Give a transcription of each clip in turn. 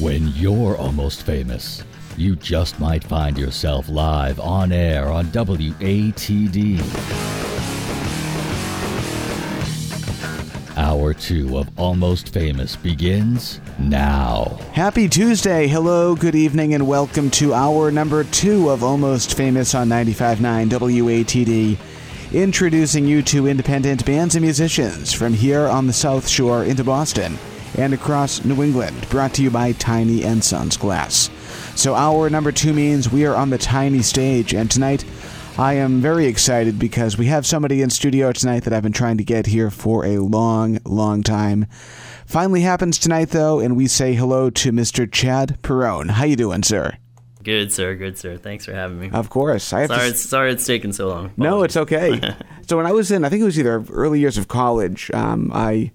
When you're almost famous, you just might find yourself live on air on WATD. Hour two of Almost Famous begins now. Happy Tuesday. Hello, good evening, and welcome to hour number two of Almost Famous on 95.9 WATD. Introducing you to independent bands and musicians from here on the South Shore into Boston and across New England, brought to you by Tiny and Sons Glass. So, hour number two means we are on the tiny stage, and tonight I am very excited because we have somebody in studio tonight that I've been trying to get here for a long, long time. Finally happens tonight, though, and we say hello to Mr. Chad Perrone. How you doing, sir? Good, sir. Good, sir. Thanks for having me. Of course. I sorry, to... it's, sorry it's taken so long. No, it's okay. so when I was in, I think it was either early years of college, um, I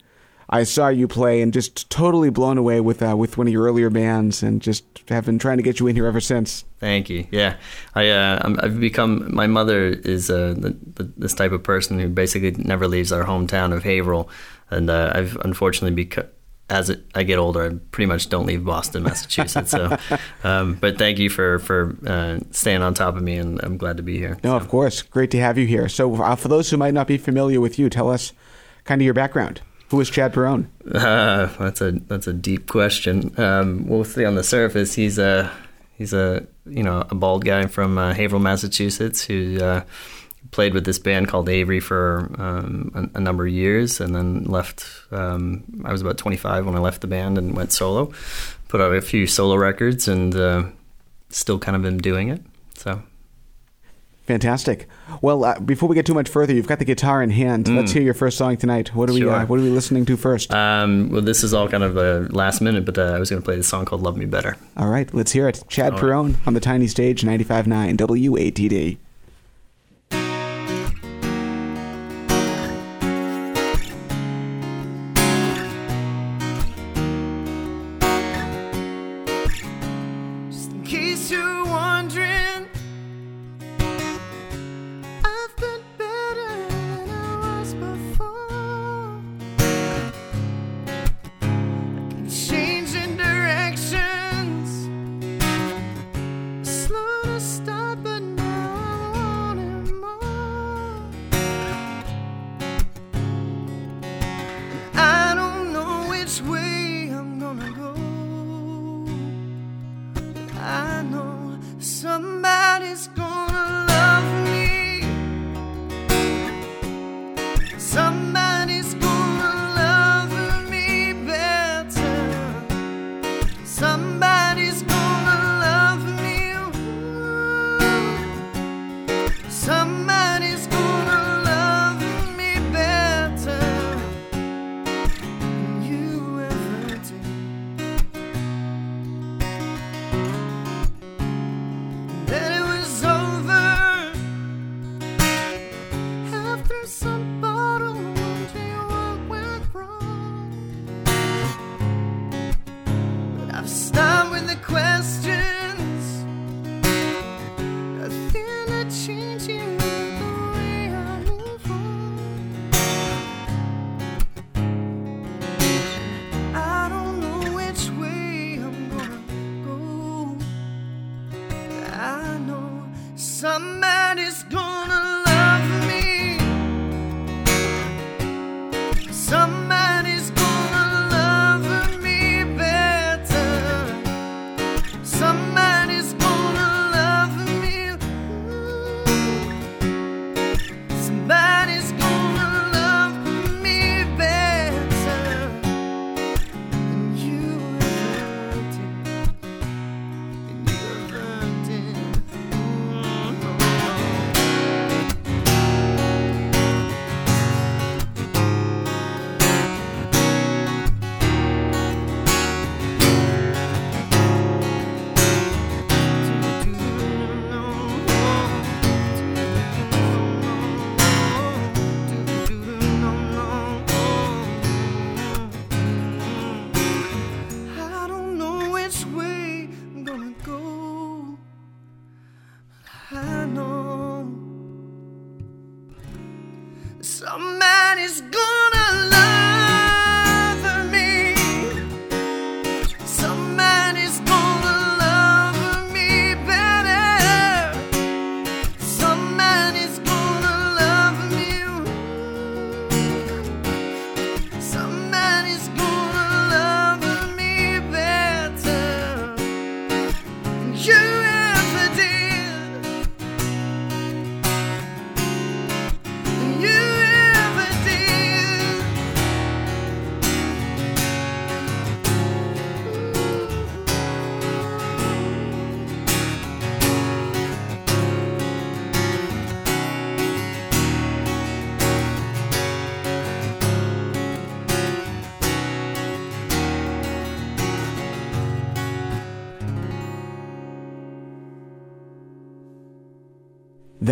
I saw you play and just totally blown away with uh, with one of your earlier bands, and just have been trying to get you in here ever since. Thank you. Yeah, I uh, I've become. My mother is uh, the, the, this type of person who basically never leaves our hometown of Haverhill, and uh, I've unfortunately become as it, I get older, I pretty much don't leave Boston, Massachusetts. So, um, but thank you for for uh, staying on top of me, and I'm glad to be here. No, so. of course, great to have you here. So, uh, for those who might not be familiar with you, tell us kind of your background. Who is Chad Perrone? Uh, that's a that's a deep question. Um, we'll see on the surface. He's a he's a you know a bald guy from uh, Haverhill, Massachusetts, who uh, played with this band called Avery for um, a, a, number of years, and then left. Um, I was about 25 when I left the band and went solo. Put out a few solo records, and uh, still kind of been doing it. So Fantastic. Well, uh, before we get too much further, you've got the guitar in hand. Mm. Let's hear your first song tonight. What are sure. we uh, What are we listening to first? Um, well, this is all kind of a last minute, but uh, I was going to play the song called "Love Me Better." All right, let's hear it. Chad all Perrone right. on the tiny stage, 95.9 WATD.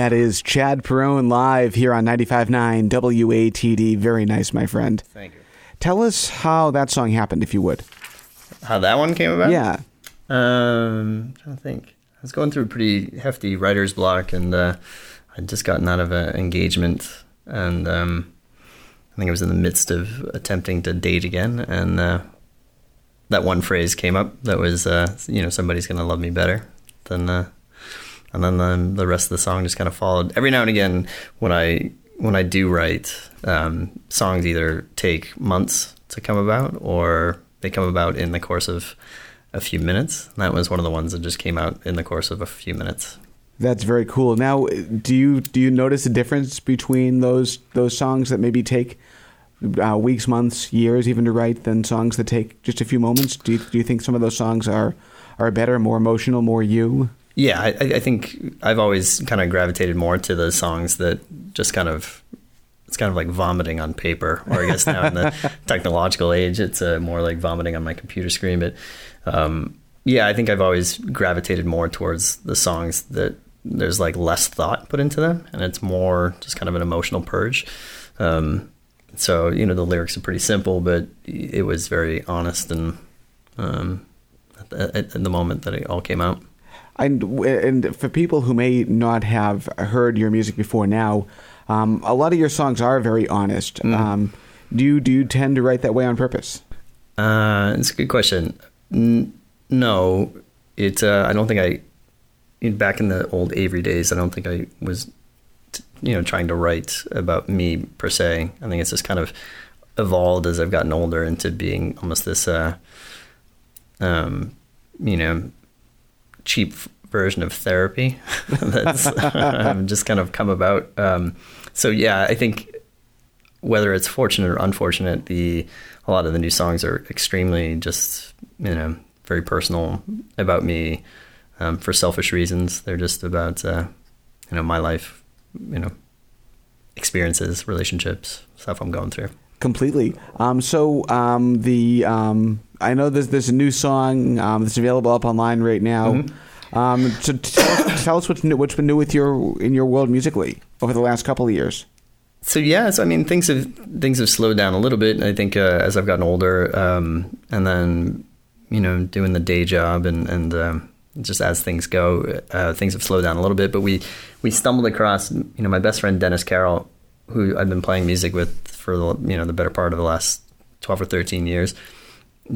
That is Chad Perrone live here on 95.9 WATD. Very nice, my friend. Thank you. Tell us how that song happened, if you would. How that one came about? Yeah. Um, I'm trying to think. I was going through a pretty hefty writer's block, and uh, I'd just gotten out of an engagement, and um, I think I was in the midst of attempting to date again, and uh, that one phrase came up that was, uh, you know, somebody's going to love me better than uh, and then the, the rest of the song just kind of followed. Every now and again, when I when I do write, um, songs either take months to come about or they come about in the course of a few minutes. And that was one of the ones that just came out in the course of a few minutes. That's very cool. Now, do you do you notice a difference between those those songs that maybe take uh, weeks, months, years even to write than songs that take just a few moments? Do you, do you think some of those songs are are better, more emotional, more you? Yeah, I, I think I've always kind of gravitated more to the songs that just kind of it's kind of like vomiting on paper, or I guess now in the technological age, it's uh, more like vomiting on my computer screen. But um, yeah, I think I've always gravitated more towards the songs that there's like less thought put into them, and it's more just kind of an emotional purge. Um, so you know, the lyrics are pretty simple, but it was very honest and um, at, the, at the moment that it all came out. And, and for people who may not have heard your music before now, um, a lot of your songs are very honest. Mm. Um, do you do you tend to write that way on purpose? Uh, it's a good question. N- no, it. Uh, I don't think I. In, back in the old Avery days, I don't think I was, t- you know, trying to write about me per se. I think it's just kind of evolved as I've gotten older into being almost this, uh, um, you know, cheap version of therapy that's um, just kind of come about. Um, so yeah, I think whether it's fortunate or unfortunate, the a lot of the new songs are extremely just you know very personal about me um, for selfish reasons. They're just about uh, you know my life, you know experiences, relationships, stuff I'm going through. Completely. Um, so um, the um, I know there's there's a new song um, that's available up online right now. Mm-hmm. Um, so tell, tell, us what's new, what's been new with your in your world musically over the last couple of years. So yeah, so I mean things have things have slowed down a little bit. I think uh, as I've gotten older, um, and then you know doing the day job and and um, just as things go, uh, things have slowed down a little bit. But we we stumbled across you know my best friend Dennis Carroll, who I've been playing music with for the you know the better part of the last twelve or thirteen years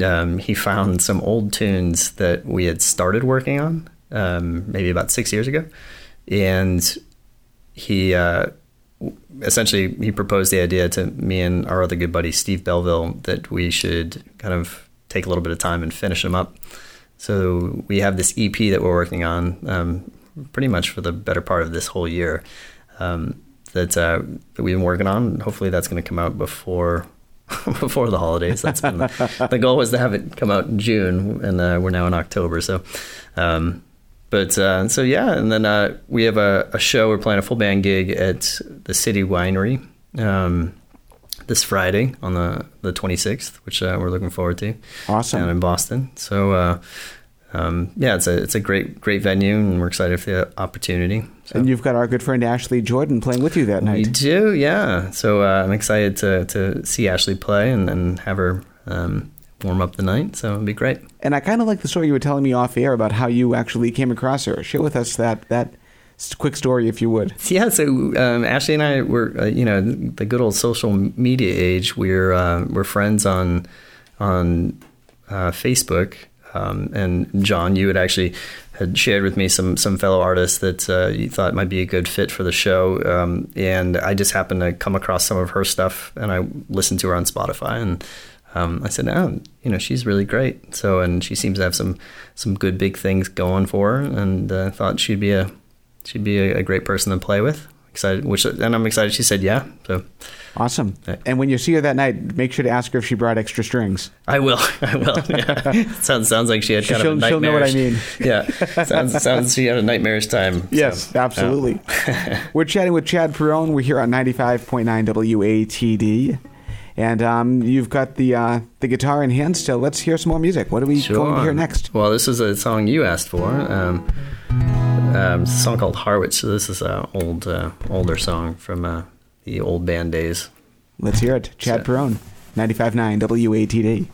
um, he found some old tunes that we had started working on um, maybe about six years ago, and he uh, essentially he proposed the idea to me and our other good buddy Steve Belville that we should kind of take a little bit of time and finish them up. So we have this EP that we're working on, um, pretty much for the better part of this whole year. Um, that, uh, that we've been working on. Hopefully, that's going to come out before before the holidays. That's been the, the, goal was to have it come out in June, and uh, we're now in October. So, um, but uh, so yeah, and then uh, we have a, a, show. We're playing a full band gig at the City Winery um, this Friday on the the 26th, which uh, we're looking forward to. Awesome down in Boston. So uh, um, yeah, it's a it's a great great venue, and we're excited for the opportunity. So. And you've got our good friend Ashley Jordan playing with you that night. We do, yeah. So uh, I'm excited to to see Ashley play and, and have her um, warm up the night. So it'll be great. And I kind of like the story you were telling me off air about how you actually came across her. Share with us that that quick story if you would. Yeah, so um, Ashley and I were, uh, you know, the good old social media age. We're uh, we're friends on on uh, Facebook um, and John, you had actually had shared with me some some fellow artists that uh, you thought might be a good fit for the show, um, and I just happened to come across some of her stuff, and I listened to her on Spotify, and um, I said, "Oh, you know, she's really great." So, and she seems to have some some good big things going for her, and uh, thought she'd be a she'd be a, a great person to play with excited, which and I'm excited. She said yeah. So awesome. And when you see her that night, make sure to ask her if she brought extra strings. I will. I will. Yeah. sounds sounds like she had kind she'll, of a She'll know what I mean. yeah. Sounds sounds she had a nightmarish time. Yes, so, absolutely. We're chatting with Chad Perrone. We're here on 95.9 WATD. And um, you've got the uh, the guitar in hand still. Let's hear some more music. What are we sure. going to hear next? Well, this is a song you asked for. Um, Um, it's a song called Harwich. So this is an old, uh, older song from uh, the old band days. Let's hear it. Chad So- Perrone, 95.9 WATD.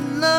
Love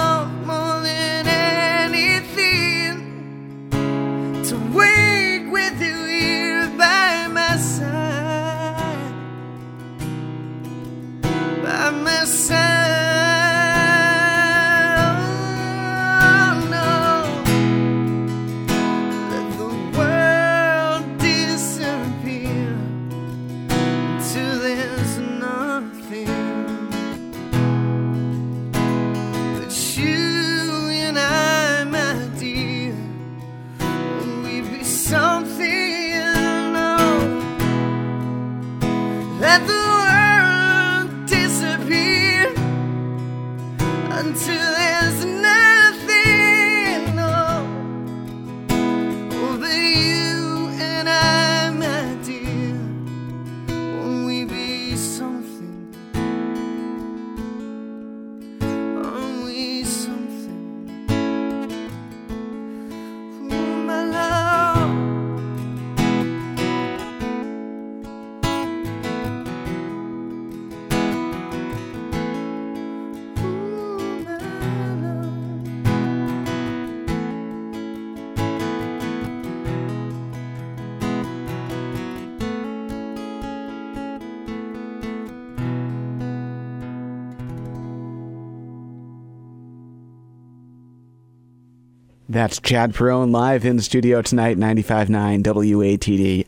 That's Chad Perrone live in the studio tonight, 95.9 WATD.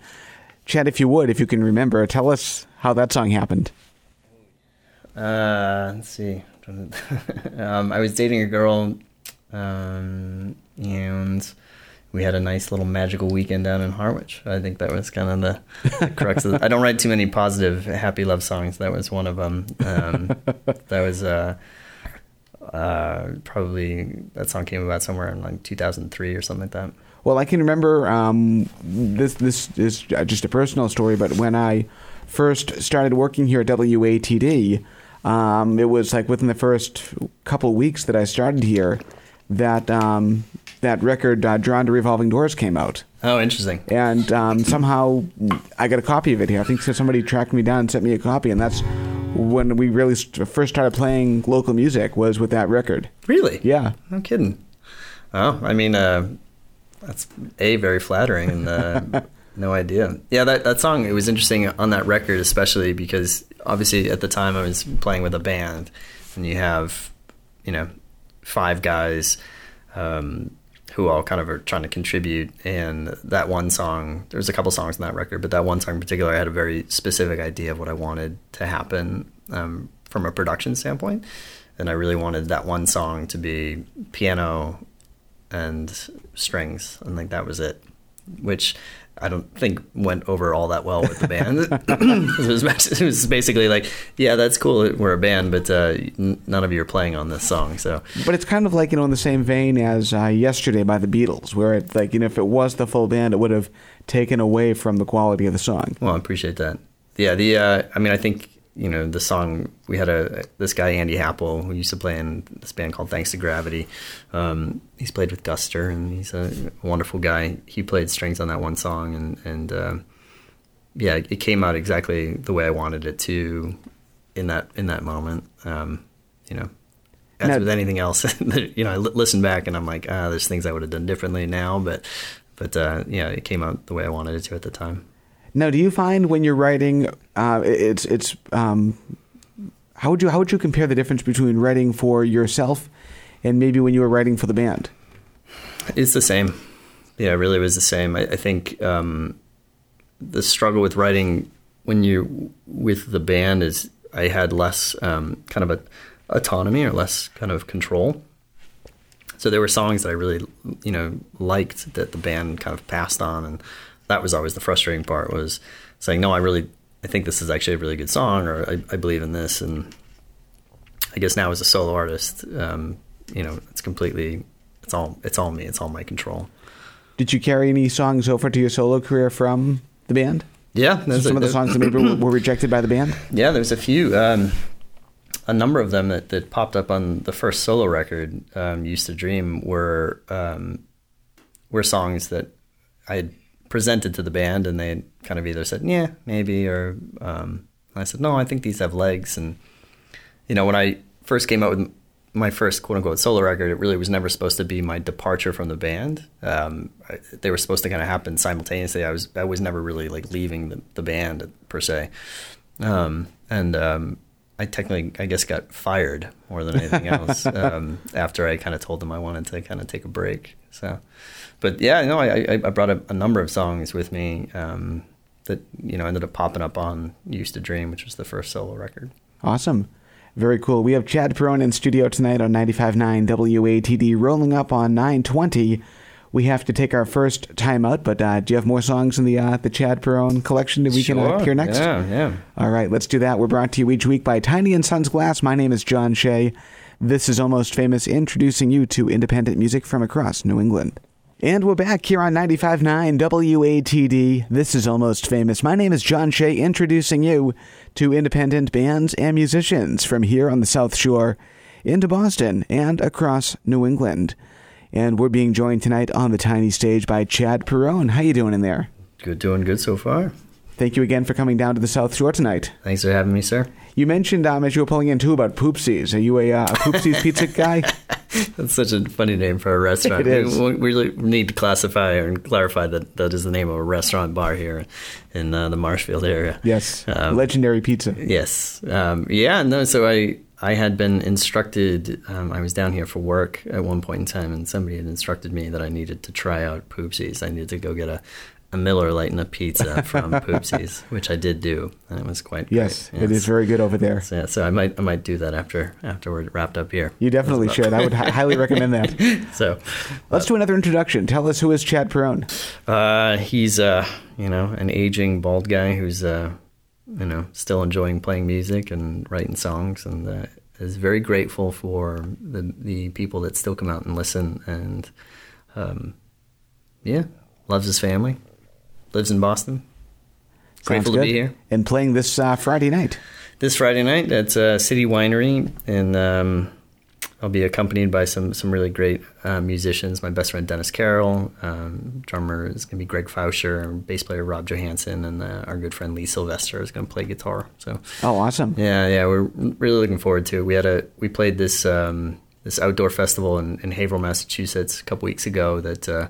Chad, if you would, if you can remember, tell us how that song happened. Uh, let's see. um, I was dating a girl, um, and we had a nice little magical weekend down in Harwich. I think that was kind of the, the crux of. The, I don't write too many positive, happy love songs. That was one of them. Um, that was uh, uh, probably that song came about somewhere in like 2003 or something like that. Well, I can remember um, this. This is just a personal story, but when I first started working here at WATD, um, it was like within the first couple weeks that I started here that um, that record uh, "Drawn to Revolving Doors" came out. Oh, interesting. And um, somehow I got a copy of it here. I think somebody tracked me down and sent me a copy, and that's when we really st- first started playing local music was with that record. Really? Yeah. No kidding. Oh, I mean, uh, that's a very flattering and uh, no idea. Yeah, that that song it was interesting on that record, especially because obviously at the time I was playing with a band, and you have, you know, five guys. Um, who all kind of are trying to contribute. And that one song, there's a couple songs on that record, but that one song in particular, I had a very specific idea of what I wanted to happen um, from a production standpoint. And I really wanted that one song to be piano and strings, and like that was it. Which I don't think went over all that well with the band. it, was, it, was, basically like, yeah, that's cool. We're a band, but uh, none of you are playing on this song. So, but it's kind of like you know in the same vein as uh, "Yesterday" by the Beatles, where it's like you know if it was the full band, it would have taken away from the quality of the song. Well, I appreciate that. Yeah, the uh, I mean, I think you know the song we had a this guy Andy Happel who used to play in this band called Thanks to Gravity. Um, he's played with Guster and he's a wonderful guy. He played strings on that one song and and uh, yeah, it came out exactly the way I wanted it to in that in that moment. Um, you know, as now, with anything else, you know, I listen back and I'm like, ah, there's things I would have done differently now, but but uh, yeah, it came out the way I wanted it to at the time. Now, do you find when you're writing, uh, it's it's um, how would you how would you compare the difference between writing for yourself and maybe when you were writing for the band? It's the same. Yeah, it really was the same. I, I think um, the struggle with writing when you're with the band is I had less um, kind of a autonomy or less kind of control. So there were songs that I really, you know, liked that the band kind of passed on, and that was always the frustrating part was saying, no, I really, I think this is actually a really good song, or I, I believe in this. And I guess now as a solo artist, um, you know, it's completely, it's all, it's all me. It's all my control. Did you carry any songs over to your solo career from the band? Yeah, some a, of the songs that maybe were rejected by the band. Yeah, there's a few, um, a number of them that, that popped up on the first solo record, um, "Used to Dream," were um, were songs that I had presented to the band, and they kind of either said, "Yeah, maybe," or um, I said, "No, I think these have legs." And you know, when I first came out with my first quote unquote solo record, it really was never supposed to be my departure from the band. Um, I, they were supposed to kind of happen simultaneously. I was I was never really like leaving the, the band per se, um, and um, I technically I guess got fired more than anything else um, after I kind of told them I wanted to kind of take a break. So but yeah, no, I, I brought a, a number of songs with me um, that you know ended up popping up on "Used to Dream," which was the first solo record. Awesome. Very cool. We have Chad Perrone in studio tonight on 95.9 WATD, rolling up on 920. We have to take our first time out, but uh, do you have more songs in the uh, the Chad Perrone collection that we sure. can uh, hear next? Yeah, yeah. All right, let's do that. We're brought to you each week by Tiny and Sons Glass. My name is John Shea. This is Almost Famous, introducing you to independent music from across New England. And we're back here on 95.9 WATD. This is Almost Famous. My name is John Shea, introducing you to independent bands and musicians from here on the South Shore into Boston and across New England. And we're being joined tonight on the tiny stage by Chad Perrone. How you doing in there? Good, doing good so far. Thank you again for coming down to the South Shore tonight. Thanks for having me, sir. You mentioned um, as you were pulling in too about Poopsies. Are you a, uh, a Poopsies pizza guy? That's such a funny name for a restaurant. It is. We, we really need to classify and clarify that that is the name of a restaurant bar here in uh, the Marshfield area. Yes, um, legendary pizza. Yes, um, yeah. No, so I I had been instructed. Um, I was down here for work at one point in time, and somebody had instructed me that I needed to try out Poopsies. I needed to go get a a Miller Lite and a pizza from Poopsies, which I did do, and it was quite yes, yes. it is very good over there. So, yeah, so I might I might do that after after we're wrapped up here. You definitely should. I would highly recommend that. So, let's uh, do another introduction. Tell us who is Chad Perrone. Uh, he's uh, you know an aging bald guy who's uh, you know still enjoying playing music and writing songs, and uh, is very grateful for the the people that still come out and listen, and um, yeah, loves his family, lives in Boston. Sounds Grateful to be here And playing this uh, Friday night. this Friday night at uh, City Winery, and um, I'll be accompanied by some some really great uh, musicians. My best friend Dennis Carroll, um, drummer is going to be Greg Fauscher, bass player Rob Johansson, and uh, our good friend Lee Sylvester is going to play guitar. So Oh, awesome. yeah, yeah, we're really looking forward to it. We had a we played this um, this outdoor festival in, in Haverhill, Massachusetts, a couple weeks ago. That uh,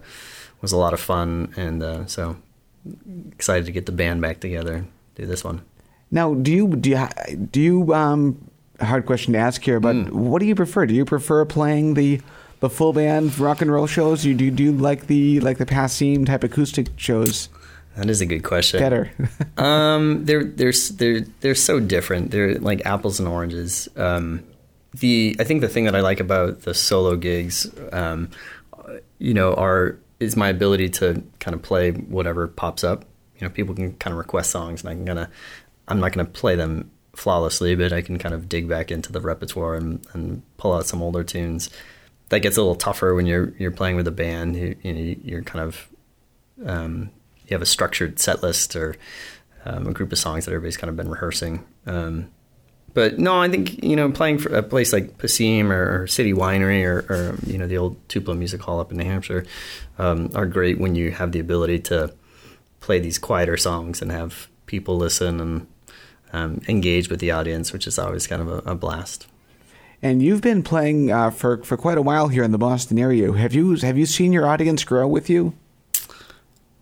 was a lot of fun, and uh, so excited to get the band back together and do this one. Now, do you do you do you um hard question to ask here, but Hmm. what do you prefer? Do you prefer playing the the full band rock and roll shows? You do do you like the like the Passim type acoustic shows That is a good question. better? Um, they're they're they're they're so different. They're like apples and oranges. Um, the I think the thing that I like about the solo gigs, um, you know, are is my ability to kind of play whatever pops up. You know, people can kind of request songs, and I can kind of I'm not going to play them flawlessly, but I can kind of dig back into the repertoire and, and pull out some older tunes. That gets a little tougher when you're you're playing with a band. You, you know, you're kind of um, you have a structured set list or um, a group of songs that everybody's kind of been rehearsing. Um, but no, I think you know playing for a place like Passim or, or City Winery or, or you know the old Tupelo Music Hall up in New Hampshire um, are great when you have the ability to play these quieter songs and have people listen and um, engage with the audience, which is always kind of a, a blast. and you've been playing uh, for for quite a while here in the Boston area. Have you have you seen your audience grow with you?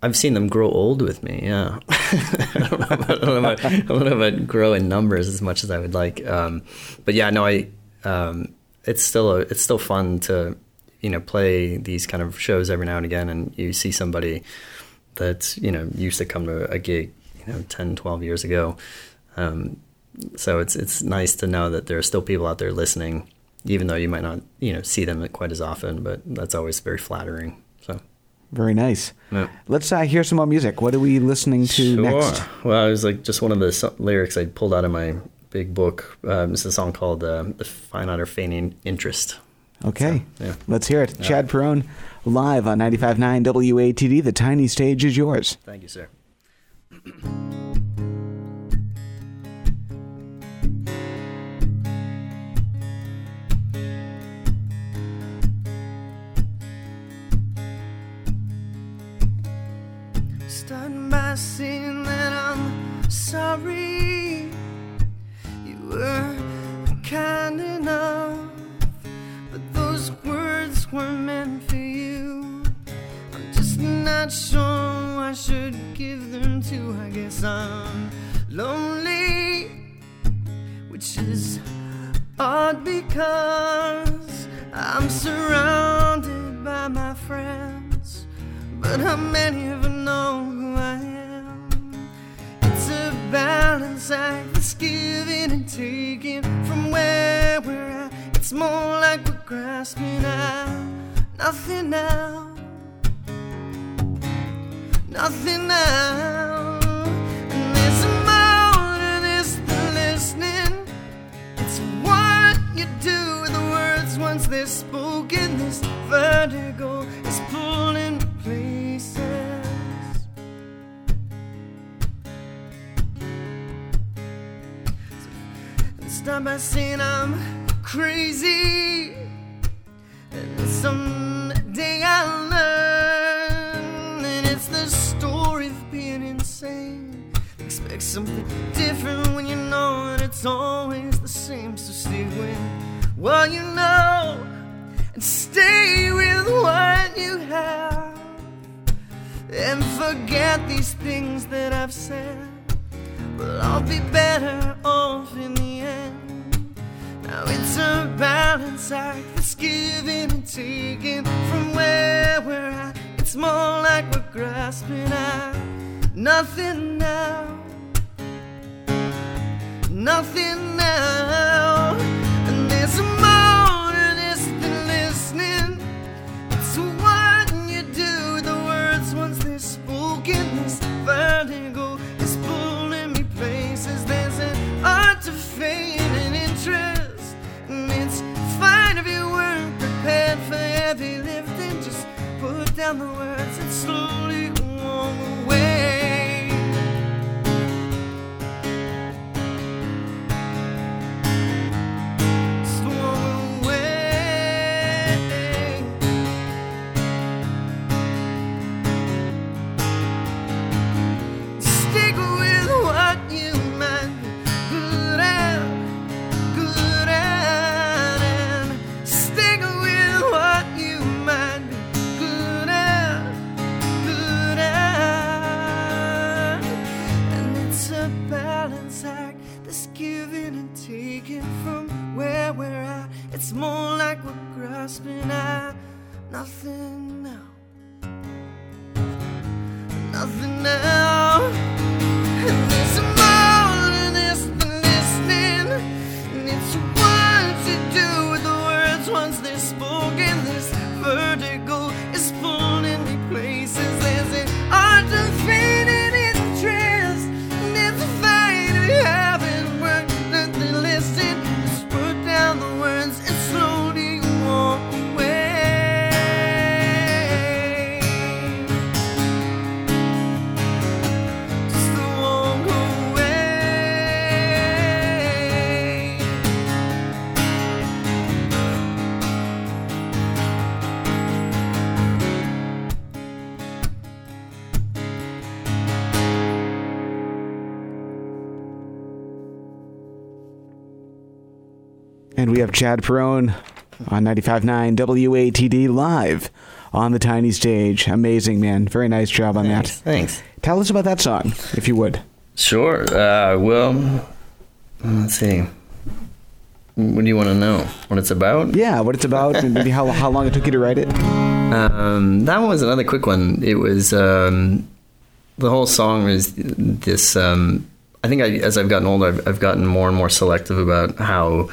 I've seen them grow old with me. Yeah, I don't know about, I don't know about, I don't know about grow in numbers as much as I would like. Um, but yeah, no, I. Um, it's still a, it's still fun to you know play these kind of shows every now and again, and you see somebody that's you know used to come to a gig you know 10, 12 years ago. Um, so it's it's nice to know that there are still people out there listening, even though you might not you know see them quite as often. But that's always very flattering. So. Very nice. Yeah. Let's uh, hear some more music. What are we listening to Sure. next? Well, it was like just one of the so- lyrics I pulled out of my big book. Um, it's a song called uh, "The Fine Art of Feigning Interest." Okay, So, yeah. let's hear it. Chad Perrone, live on 95.9 WATD. The tiny stage is yours. Thank you, sir. By saying that I'm sorry. You were kind enough, but those words were meant for you. I'm just not sure I should give them to. I guess I'm lonely, which is odd because I'm surrounded by my friends. But how many ever know act that's giving and taking from where we're at. It's more like we're grasping at nothing now. Nothing now. And there's more to this than listening. It's what you do with the words once they're spoken. This vertigo start by saying I'm crazy. And someday I'll learn. And it's the story of being insane. Expect something different when you know that it's always the same. So stay with what you know and stay with what you have. And forget these things that I've said. But I'll be better off in the end. Now it's a balance act that's giving and taking from where we're at. It's more like we're grasping at nothing now. Nothing now. The words and slowly And we have Chad Perrone on 95.9 WATD live on the tiny stage. Amazing, man. Very nice job on Thanks. that. Thanks. Tell us about that song, if you would. Sure. Uh, well, let's see. What do you want to know? What it's about? Yeah, what it's about, and maybe how, how long it took you to write it. Um, that one was another quick one. It was um, the whole song was this. Um, I think I, as I've gotten older, I've, I've gotten more and more selective about how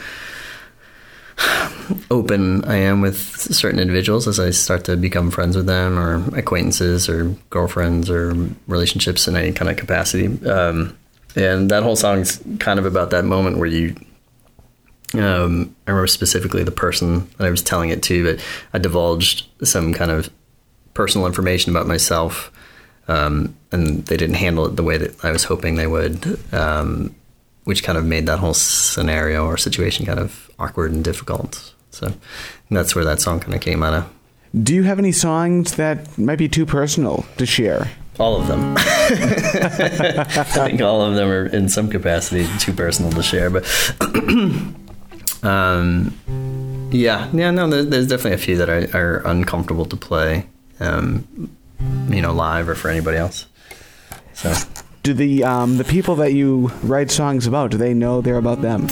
open I am with certain individuals as I start to become friends with them, or acquaintances, or girlfriends, or relationships in any kind of capacity. Um, and that whole song's kind of about that moment where you um, I remember specifically the person that I was telling it to, but I divulged some kind of personal information about myself, um, and they didn't handle it the way that I was hoping they would, um, which kind of made that whole scenario or situation kind of awkward and difficult. So that's where that song kind of came out of. Do you have any songs that might be too personal to share? All of them. I think all of them are in some capacity too personal to share, but um, yeah, yeah, no, there, there's definitely a few that are, are uncomfortable to play, um, you know, live or for anybody else. So Do the um, the people that you write songs about, do they know they're about them?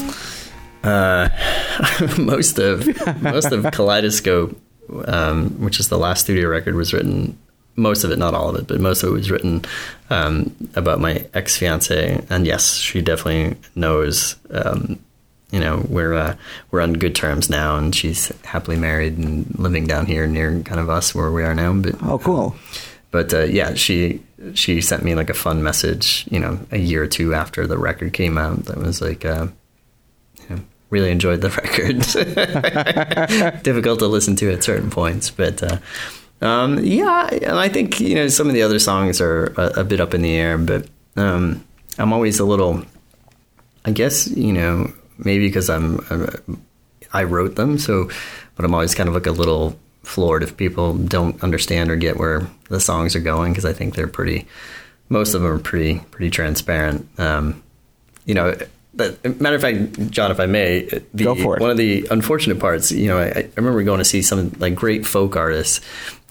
uh, most of most of Kaleidoscope, um, which is the last studio record, was written. Most of it, not all of it, but most of it was written um, about my ex fiance, and yes, she definitely knows. Um, you know, we're uh, we're on good terms now, and she's happily married and living down here near kind of us where we are now. But Oh, cool. But uh, yeah, she she sent me like a fun message, you know, a year or two after the record came out. That was like, uh, really enjoyed the record. Difficult to listen to at certain points, but uh, um, yeah, and I think you know some of the other songs are a, a bit up in the air, but um, I'm always a little, I guess you know maybe because I'm, I'm I wrote them, so but I'm always kind of like a little floored if people don't understand or get where the songs are going because I think they're pretty. Most of them are pretty pretty transparent. Um, you know, but matter of fact, John, if I may, the, Go for it. one of the unfortunate parts, you know, I, I remember going to see some like great folk artists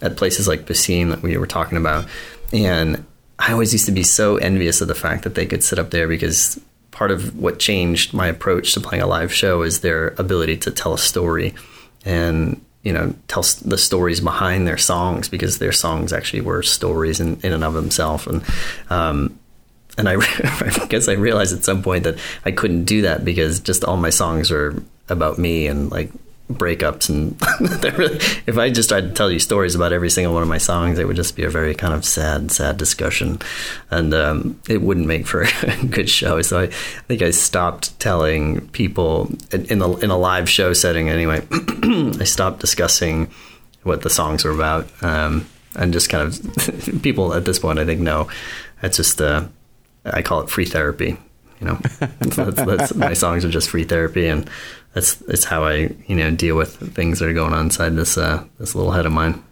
at places like Passim that we were talking about, and I always used to be so envious of the fact that they could sit up there because part of what changed my approach to playing a live show is their ability to tell a story and you know tell the stories behind their songs because their songs actually were stories in, in and of themselves. And um, and I, I guess I realized at some point that I couldn't do that because just all my songs are about me and like breakups and really, if I just tried to tell you stories about every single one of my songs, it would just be a very kind of sad, sad discussion, and um, it wouldn't make for a good show. So I, I think I stopped telling people in, a, in a live show setting anyway. I stopped discussing what the songs were about. Um, and just kind of people at this point I think know it's just uh, I call it free therapy. You know, that's, that's, my songs are just free therapy, and that's that's how I you know deal with things that are going on inside this uh, this little head of mine.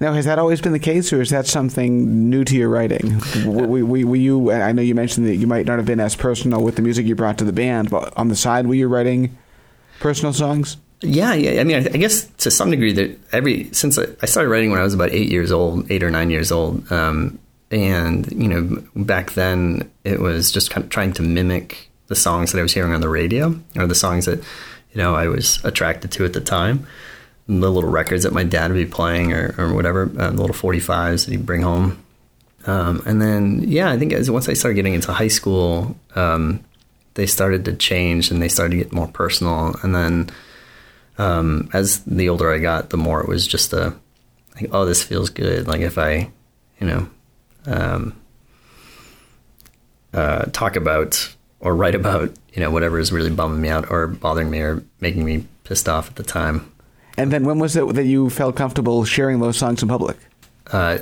Now, has that always been the case, or is that something new to your writing? were, were, were, you? I know you mentioned that you might not have been as personal with the music you brought to the band, but on the side, were you writing personal songs? Yeah, yeah. I mean, I, guess to some degree that every since I, started writing when I was about eight years old, eight or nine years old, um, and you know, back then it was just kind of trying to mimic the songs that I was hearing on the radio or the songs that you know I was attracted to at the time. And the little records that my dad would be playing or, or whatever, uh, the little 45s that he'd bring home. Um, and then, yeah, I think as once I started getting into high school, um, they started to change and they started to get more personal. And then um, as the older I got, the more it was just a, like, oh, this feels good. Like if I, you know, um, uh, talk about or write about you know whatever is really bumming me out or bothering me or making me pissed off at the time. And then when was it that you felt comfortable sharing those songs in public? Uh,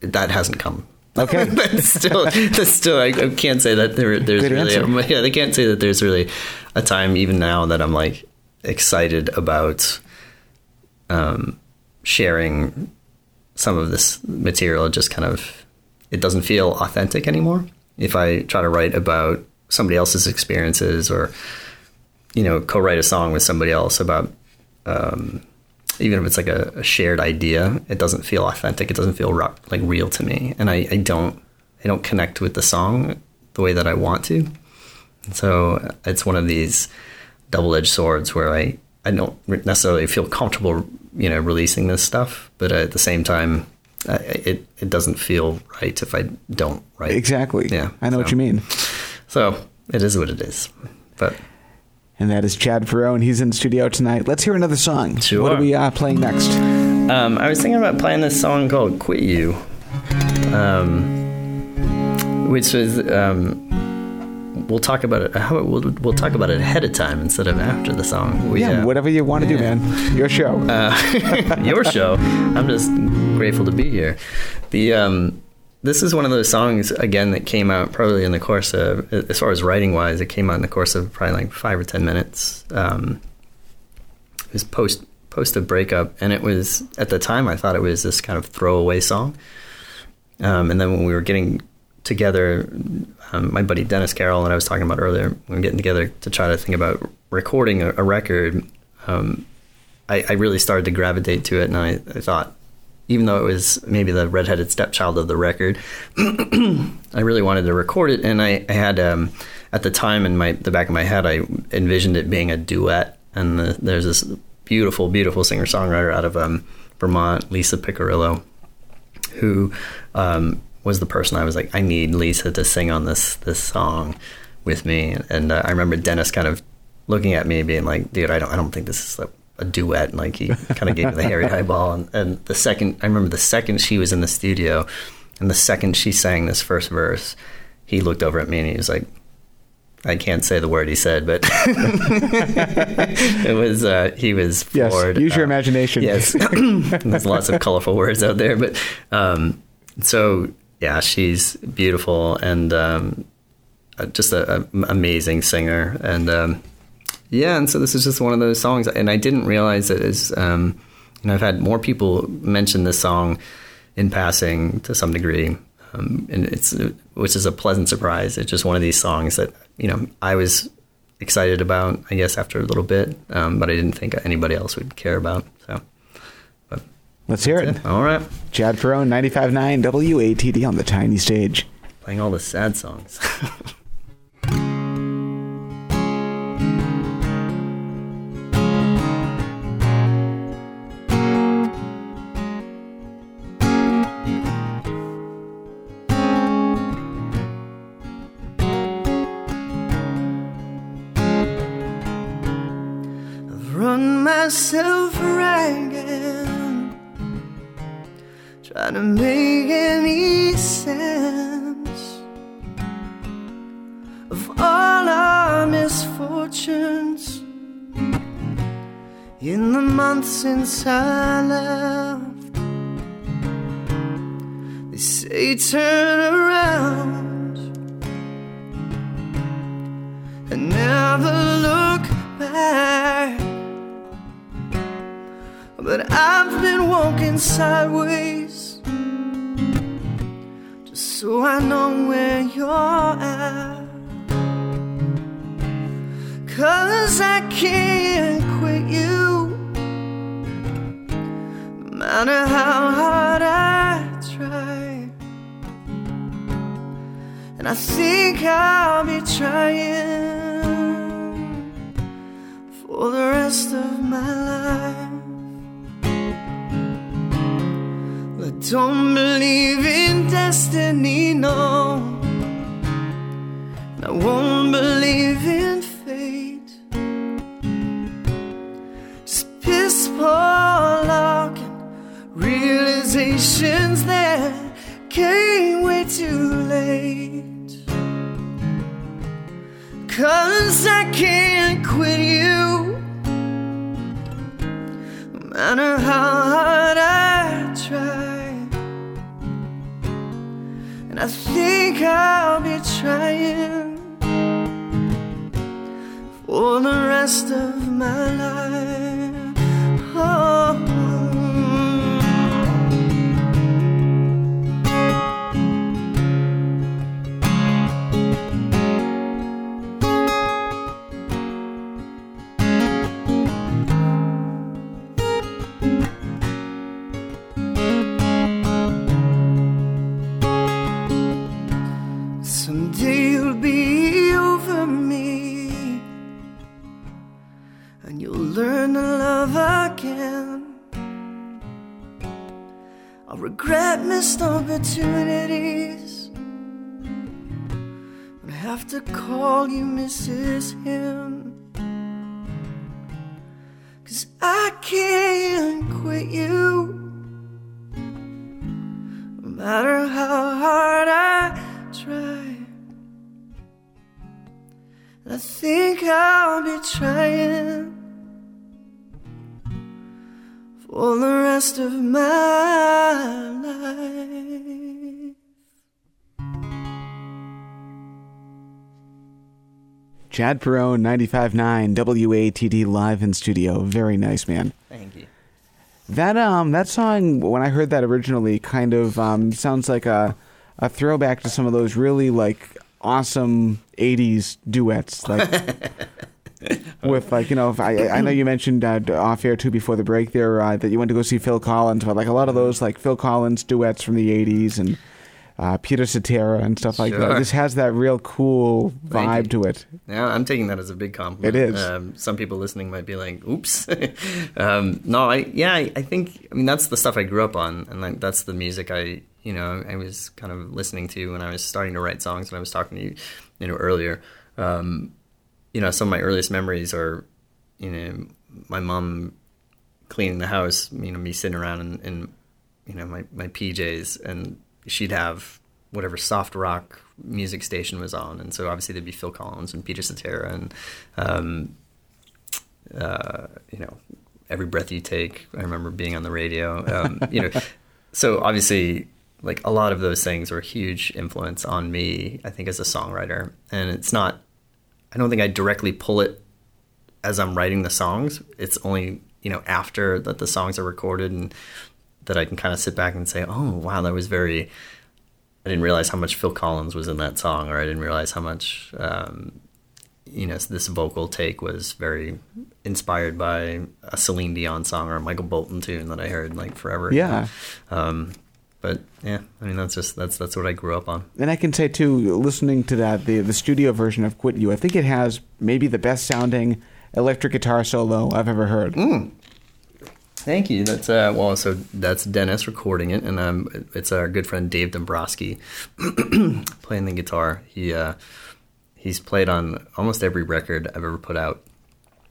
that hasn't come. Okay, but still, still, I, I, can't say that there, there's Good really. A, yeah, they can't say that there's really a time even now that I'm like excited about um, sharing some of this material. Just kind of it doesn't feel authentic anymore. If I try to write about somebody else's experiences or, you know, co-write a song with somebody else about, um, even if it's like a, a, shared idea, it doesn't feel authentic. It doesn't feel like real to me, and I, I don't I don't connect with the song the way that I want to. so it's one of these double-edged swords where I I don't necessarily feel comfortable, you know, releasing this stuff, but at the same time, it it doesn't feel right if I don't write. Exactly. Yeah, I know so. what you mean. So it is what it is. But and that is Chad Perrone. He's in studio tonight. Let's hear another song. Sure. What are we uh, playing next? Um, I was thinking about playing this song called "Quit You," um, which is um, we'll talk about it. How we'll, we'll talk about it ahead of time instead of after the song. We, yeah, uh, whatever you want to yeah. do, man. Your show. Uh, your show. I'm just grateful to be here. The um, this is one of those songs again that came out probably in the course of, as far as writing wise, it came out in the course of probably like five or ten minutes. Um, it was post post a breakup, and it was at the time I thought it was this kind of throwaway song. Um, and then when we were getting together, um, my buddy Dennis Carroll and I was talking about earlier, we were getting together to try to think about recording a, a record. Um, I, I, really started to gravitate to it, and I, I, thought, even though it was maybe the redheaded stepchild of the record, I really wanted to record it. And I, I had um, at the time in my the back of my head, I envisioned it being a duet. And the, there's this beautiful, beautiful singer songwriter out of um, Vermont, Lisa Piccirillo, who um, was the person I was like, I need Lisa to sing on this this song with me. And uh, I remember Dennis kind of looking at me, being like, "Dude, I don't, I don't think this is a, a duet." And like he kind of gave me the hairy eyeball. And, and the second, I remember the second she was in the studio, and the second she sang this first verse, he looked over at me and he was like, I can't say the word he said, but it was uh, he was floored. Yes, use your uh, imagination. Yes, there's lots of colorful words out there, but um, so yeah, she's beautiful and um, uh, just an amazing singer. And um, yeah, and so this is just one of those songs. And I didn't realize that as um, you know, I've had more people mention this song in passing to some degree, um, and it's which is a pleasant surprise. It's just one of these songs that you know I was excited about, I guess, after a little bit, um, but I didn't think anybody else would care about. So. Let's hear it. All right. Chad Perrone, 95.9 WATD on the tiny stage. Playing all the sad songs. in the months since I left. They say turn around and never look back. But I've been walking sideways just so I know where you're at. Cause I can't quit you no matter how hard I try. And I think I'll be trying for the rest of my life. I don't believe in destiny, no. And I won't believe in and realizations that came way too late. Cause I can't quit you. No matter how hard I try. And I think I'll be trying for the rest of my life. Learn to love again. I'll regret missed opportunities, but I have to call you Mrs. Him. Cause I can't quit you. No matter how hard I try. I think I'll be trying for the rest of my life. Chad Perrone, 95.9 WATD live in studio. Very nice, man. Thank you. That um that song when I heard that originally kind of um sounds like a a throwback to some of those really like awesome 80s duets like with like you know if I I know you mentioned uh, off air too before the break there uh, that you went to go see Phil Collins but like a lot of those like Phil Collins duets from the 80s and uh, Peter Cetera and stuff like that Sure. it just has that real cool vibe to it Yeah, I'm taking that as a big compliment. It is. Um, some people listening might be like, "Oops." um, no, I yeah, I, I think I mean that's the stuff I grew up on, and like, that's the music I you know I was kind of listening to when I was starting to write songs. When I was talking to you, you know, earlier. Um, you know, some of my earliest memories are, you know, my mom cleaning the house. You know, me sitting around in, in you know my my PJs, and she'd have whatever soft rock music station was on, and so obviously there'd be Phil Collins and Peter Cetera and um, uh, you know every breath you take. I remember being on the radio. Um, you know, so obviously like a lot of those things were a huge influence on me. I think as a songwriter, and it's not. I don't think I directly pull it as I'm writing the songs. It's only you know after that the songs are recorded and that I can kind of sit back and say, oh wow, that was very. I didn't realize how much Phil Collins was in that song, or I didn't realize how much um, you know this vocal take was very inspired by a Celine Dion song or a Michael Bolton tune that I heard like forever. Yeah. Um, but yeah, I mean that's just that's that's what I grew up on. And I can say too, listening to that, the the studio version of "Quit You," I think it has maybe the best sounding electric guitar solo I've ever heard. Thank you. That's uh, well, so that's Dennis recording it, and um, it's our good friend Dave Dombrowski playing the guitar. He uh, he's played on almost every record I've ever put out.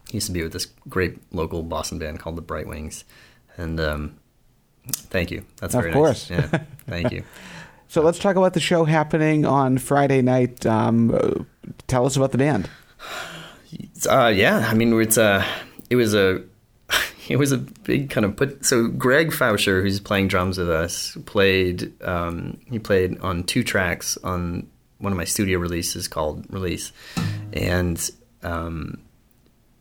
He used to be with this great local Boston band called the Bright Wings, and um, thank you. That's Of very course. nice. Yeah, thank you. So let's talk about the show happening on Friday night. Um, uh, tell us about the band. Uh, yeah, I mean, it's uh, it was a it was a big kind of put. So Greg Fauscher, who's playing drums with us, played. Um, he played on two tracks on one of my studio releases called Release, and um,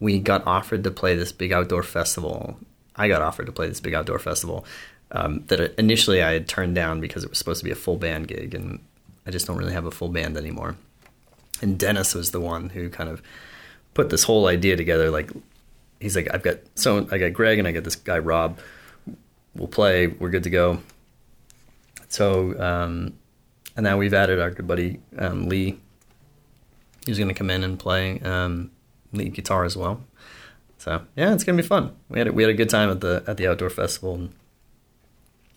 we got offered to play this big outdoor festival. I got offered to play this big outdoor festival um, that initially I had turned down because it was supposed to be a full band gig, and I just don't really have a full band anymore. And Dennis was the one who kind of put this whole idea together. Like, he's like, I've got so I got Greg and I got this guy Rob. We'll play. We're good to go. So, um, and now we've added our good buddy um, Lee. He's going to come in and play um, lead guitar as well. So yeah, it's gonna be fun. We had a, we had a good time at the at the outdoor festival. And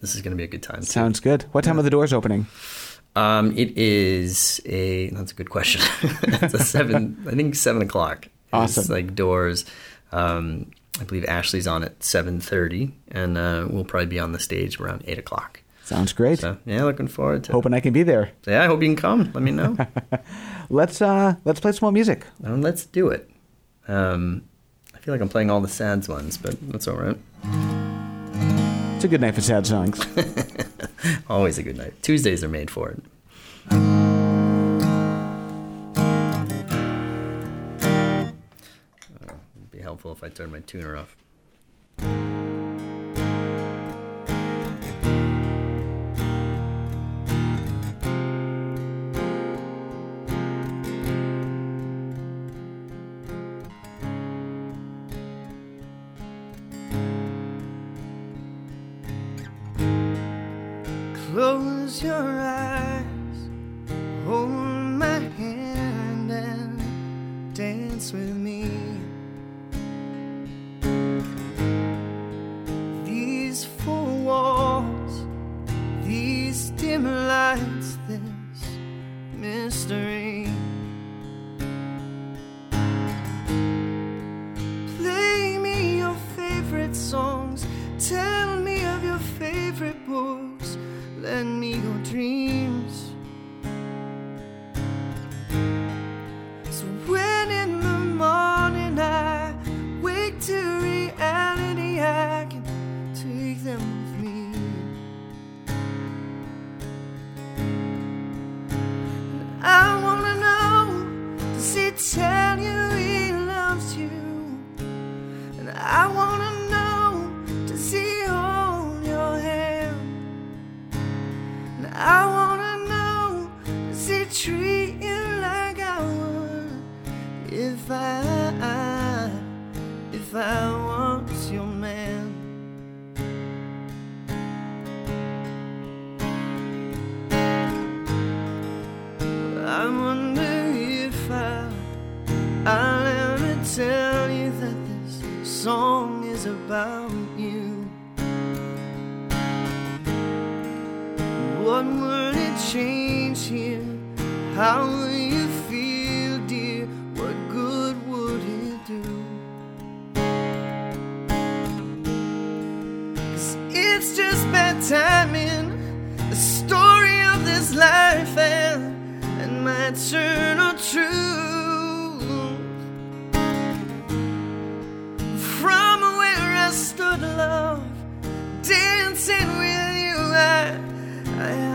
this is gonna be a good time. Sounds good. What time yeah. are the doors opening? Um, it is a that's a good question. it's a seven, I think seven o'clock. Awesome. It's like doors. Um, I believe Ashley's on at seven thirty, and uh, we'll probably be on the stage around eight o'clock. Sounds great. So, yeah, looking forward to. Hoping I can be there. Yeah, I hope you can come. Let me know. let's uh, let's play some more music. Um, let's do it. Um, feel like I'm playing all the sad ones, but that's all right. It's a good night for sad songs. Always a good night. Tuesdays are made for it. Uh, it'd be helpful if I turned my tuner off.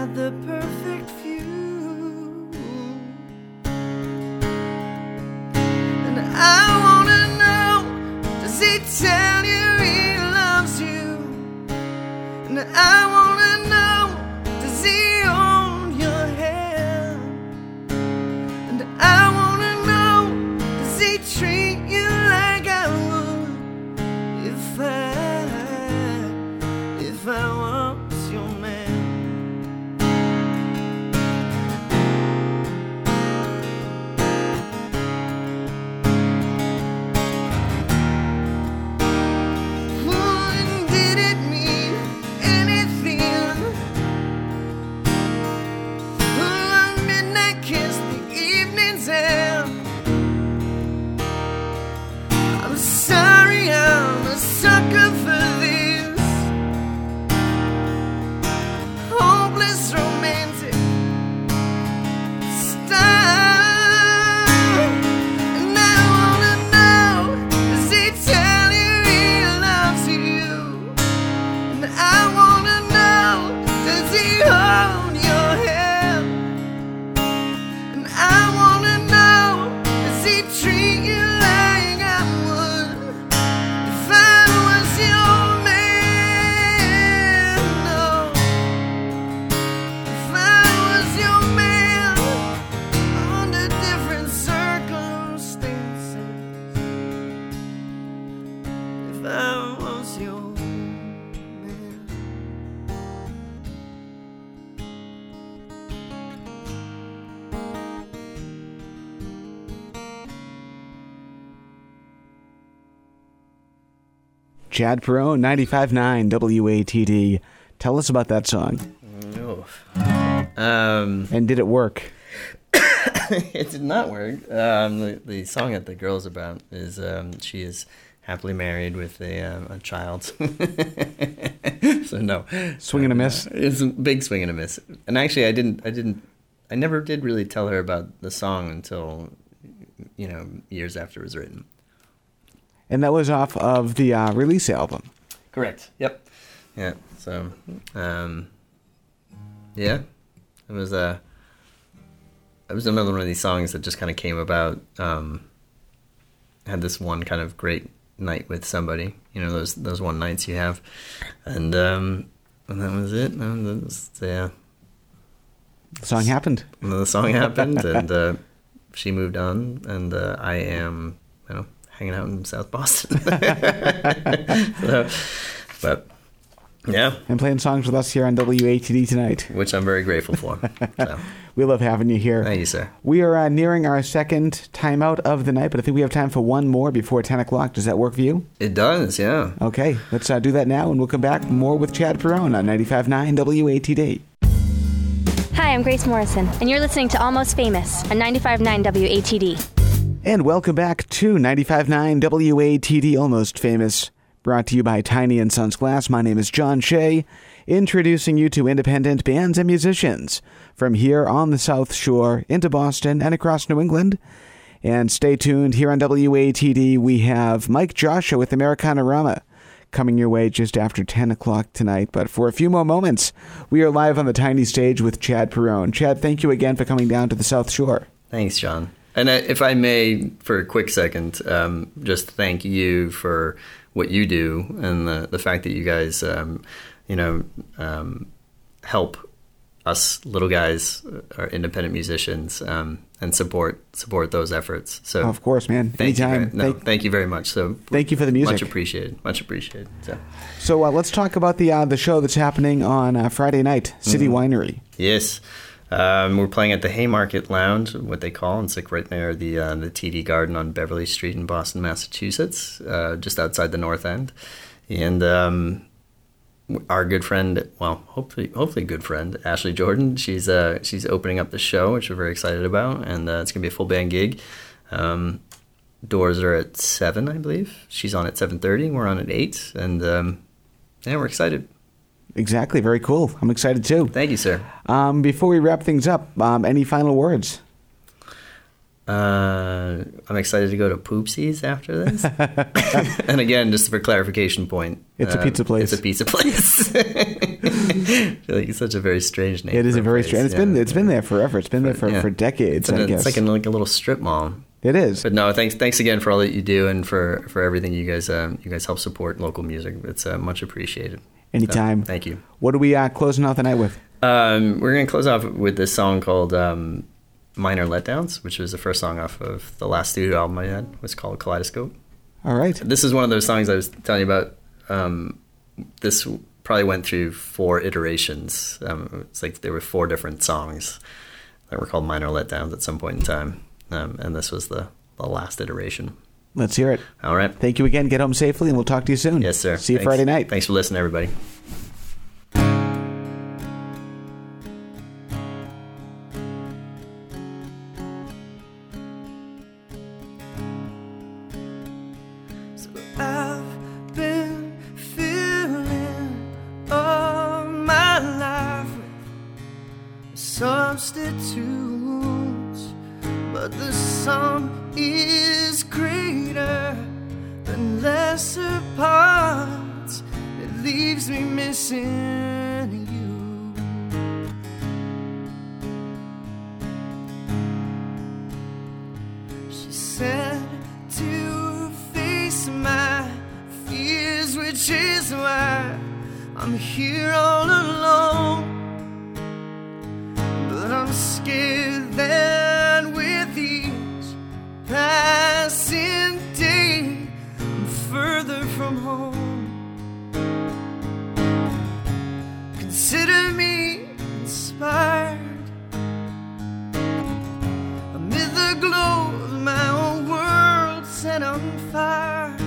had the perfect view. And I wanna know, does he tell you he loves you? And I wanna Chad Perrone, 95.9 WATD. Tell us about that song. Um, And did it work? it did not work. Um, the, the song that the girl's about is um, she is happily married with a, um, a child. so no, Swing and a miss? It's a big swing and a miss. And actually, I didn't. I didn't. I never did really tell her about the song until you know years after it was written. And that was off of the uh, release album. Correct. Yep. Yeah. So, um, yeah, it was a. It was another one of these songs that just kind of came about. Um, had this one kind of great night with somebody, you know, those those one nights you have, and um, and that was it. And that was, yeah, The song happened. and then the song happened, and uh, she moved on, and uh, I am, you know, hanging out in South Boston. so, but yeah, And playing songs with us here on WATD tonight. which I'm very grateful for. So, We love having you here. thank you, sir. We are uh, nearing our second timeout of the night, but I think we have time for one more before 10 o'clock. Does that work for you? It does, yeah. Okay, let's uh, do that now, and we'll come back more with Chad Perrone on 95.9 WATD. Hi, I'm Grace Morrison, and you're listening to Almost Famous on 95.9 WATD. And welcome back to 95.9 WATD Almost Famous, brought to you by Tiny and Sons Glass. My name is John Shea, introducing you to independent bands and musicians from here on the South Shore into Boston and across New England. And stay tuned here on WATD. We have Mike Joshua with Americana Rama coming your way just after 10 o'clock tonight. But for a few more moments, we are live on the tiny stage with Chad Perrone. Chad, thank you again for coming down to the South Shore. Thanks, John. And uh, if I may, for a quick second, um, just thank you for what you do and the, the fact that you guys, um, you know, um, help us little guys, uh, our independent musicians, um, and support support those efforts. So, Of course, man. thank you. Anytime. Very, no, Thank- thank you very much. So, Thank you for the music. Much appreciated. Much appreciated. So, So uh, let's talk about the uh, the show that's happening on uh, Friday night, City Mm-hmm. Winery. Yes. Um, we're playing at the Haymarket Lounge, what they call, and it's like right near the uh, the TD Garden on Beverly Street in Boston, Massachusetts, uh, just outside the North End. And um, our good friend, well, hopefully, hopefully, good friend Ashley Jordan, she's uh, she's opening up the show, which we're very excited about, and uh, it's gonna be a full band gig. Um, doors are at seven, I believe. She's on at seven thirty. We're on at eight, and um, yeah, we're excited. Exactly. Very cool. I'm excited too. Thank you, sir. Um, before we wrap things up, um, any final words? Uh, I'm excited to go to Poopsies after this. and again, just for clarification point, It's a um, pizza place. It's a pizza place. Like it's such a very strange name. It is a very strange. It's yeah. been it's been there forever. It's been there for, Yeah. for decades. It's, in I a- guess it's like in like a little strip mall. it is. But no, thanks thanks again for all that you do and for, for everything you guys um, you guys help support local music. It's uh, much appreciated. Anytime. Thank you. What are we uh, closing out the night with? Um, we're gonna close off with this song called um, "Minor Letdowns," which was the first song off of the last studio album I had. It was called Kaleidoscope. All right. This is one of those songs I was telling you about. Um, this probably went through four iterations. Um, it's like there were four different songs that were called minor letdowns at some point in time, um, and this was the, the last iteration. Let's hear it. All right. Thank you again. Get home safely, and we'll talk to you soon. Yes, sir. See you Thanks. Friday night. Thanks for listening, everybody. Set on fire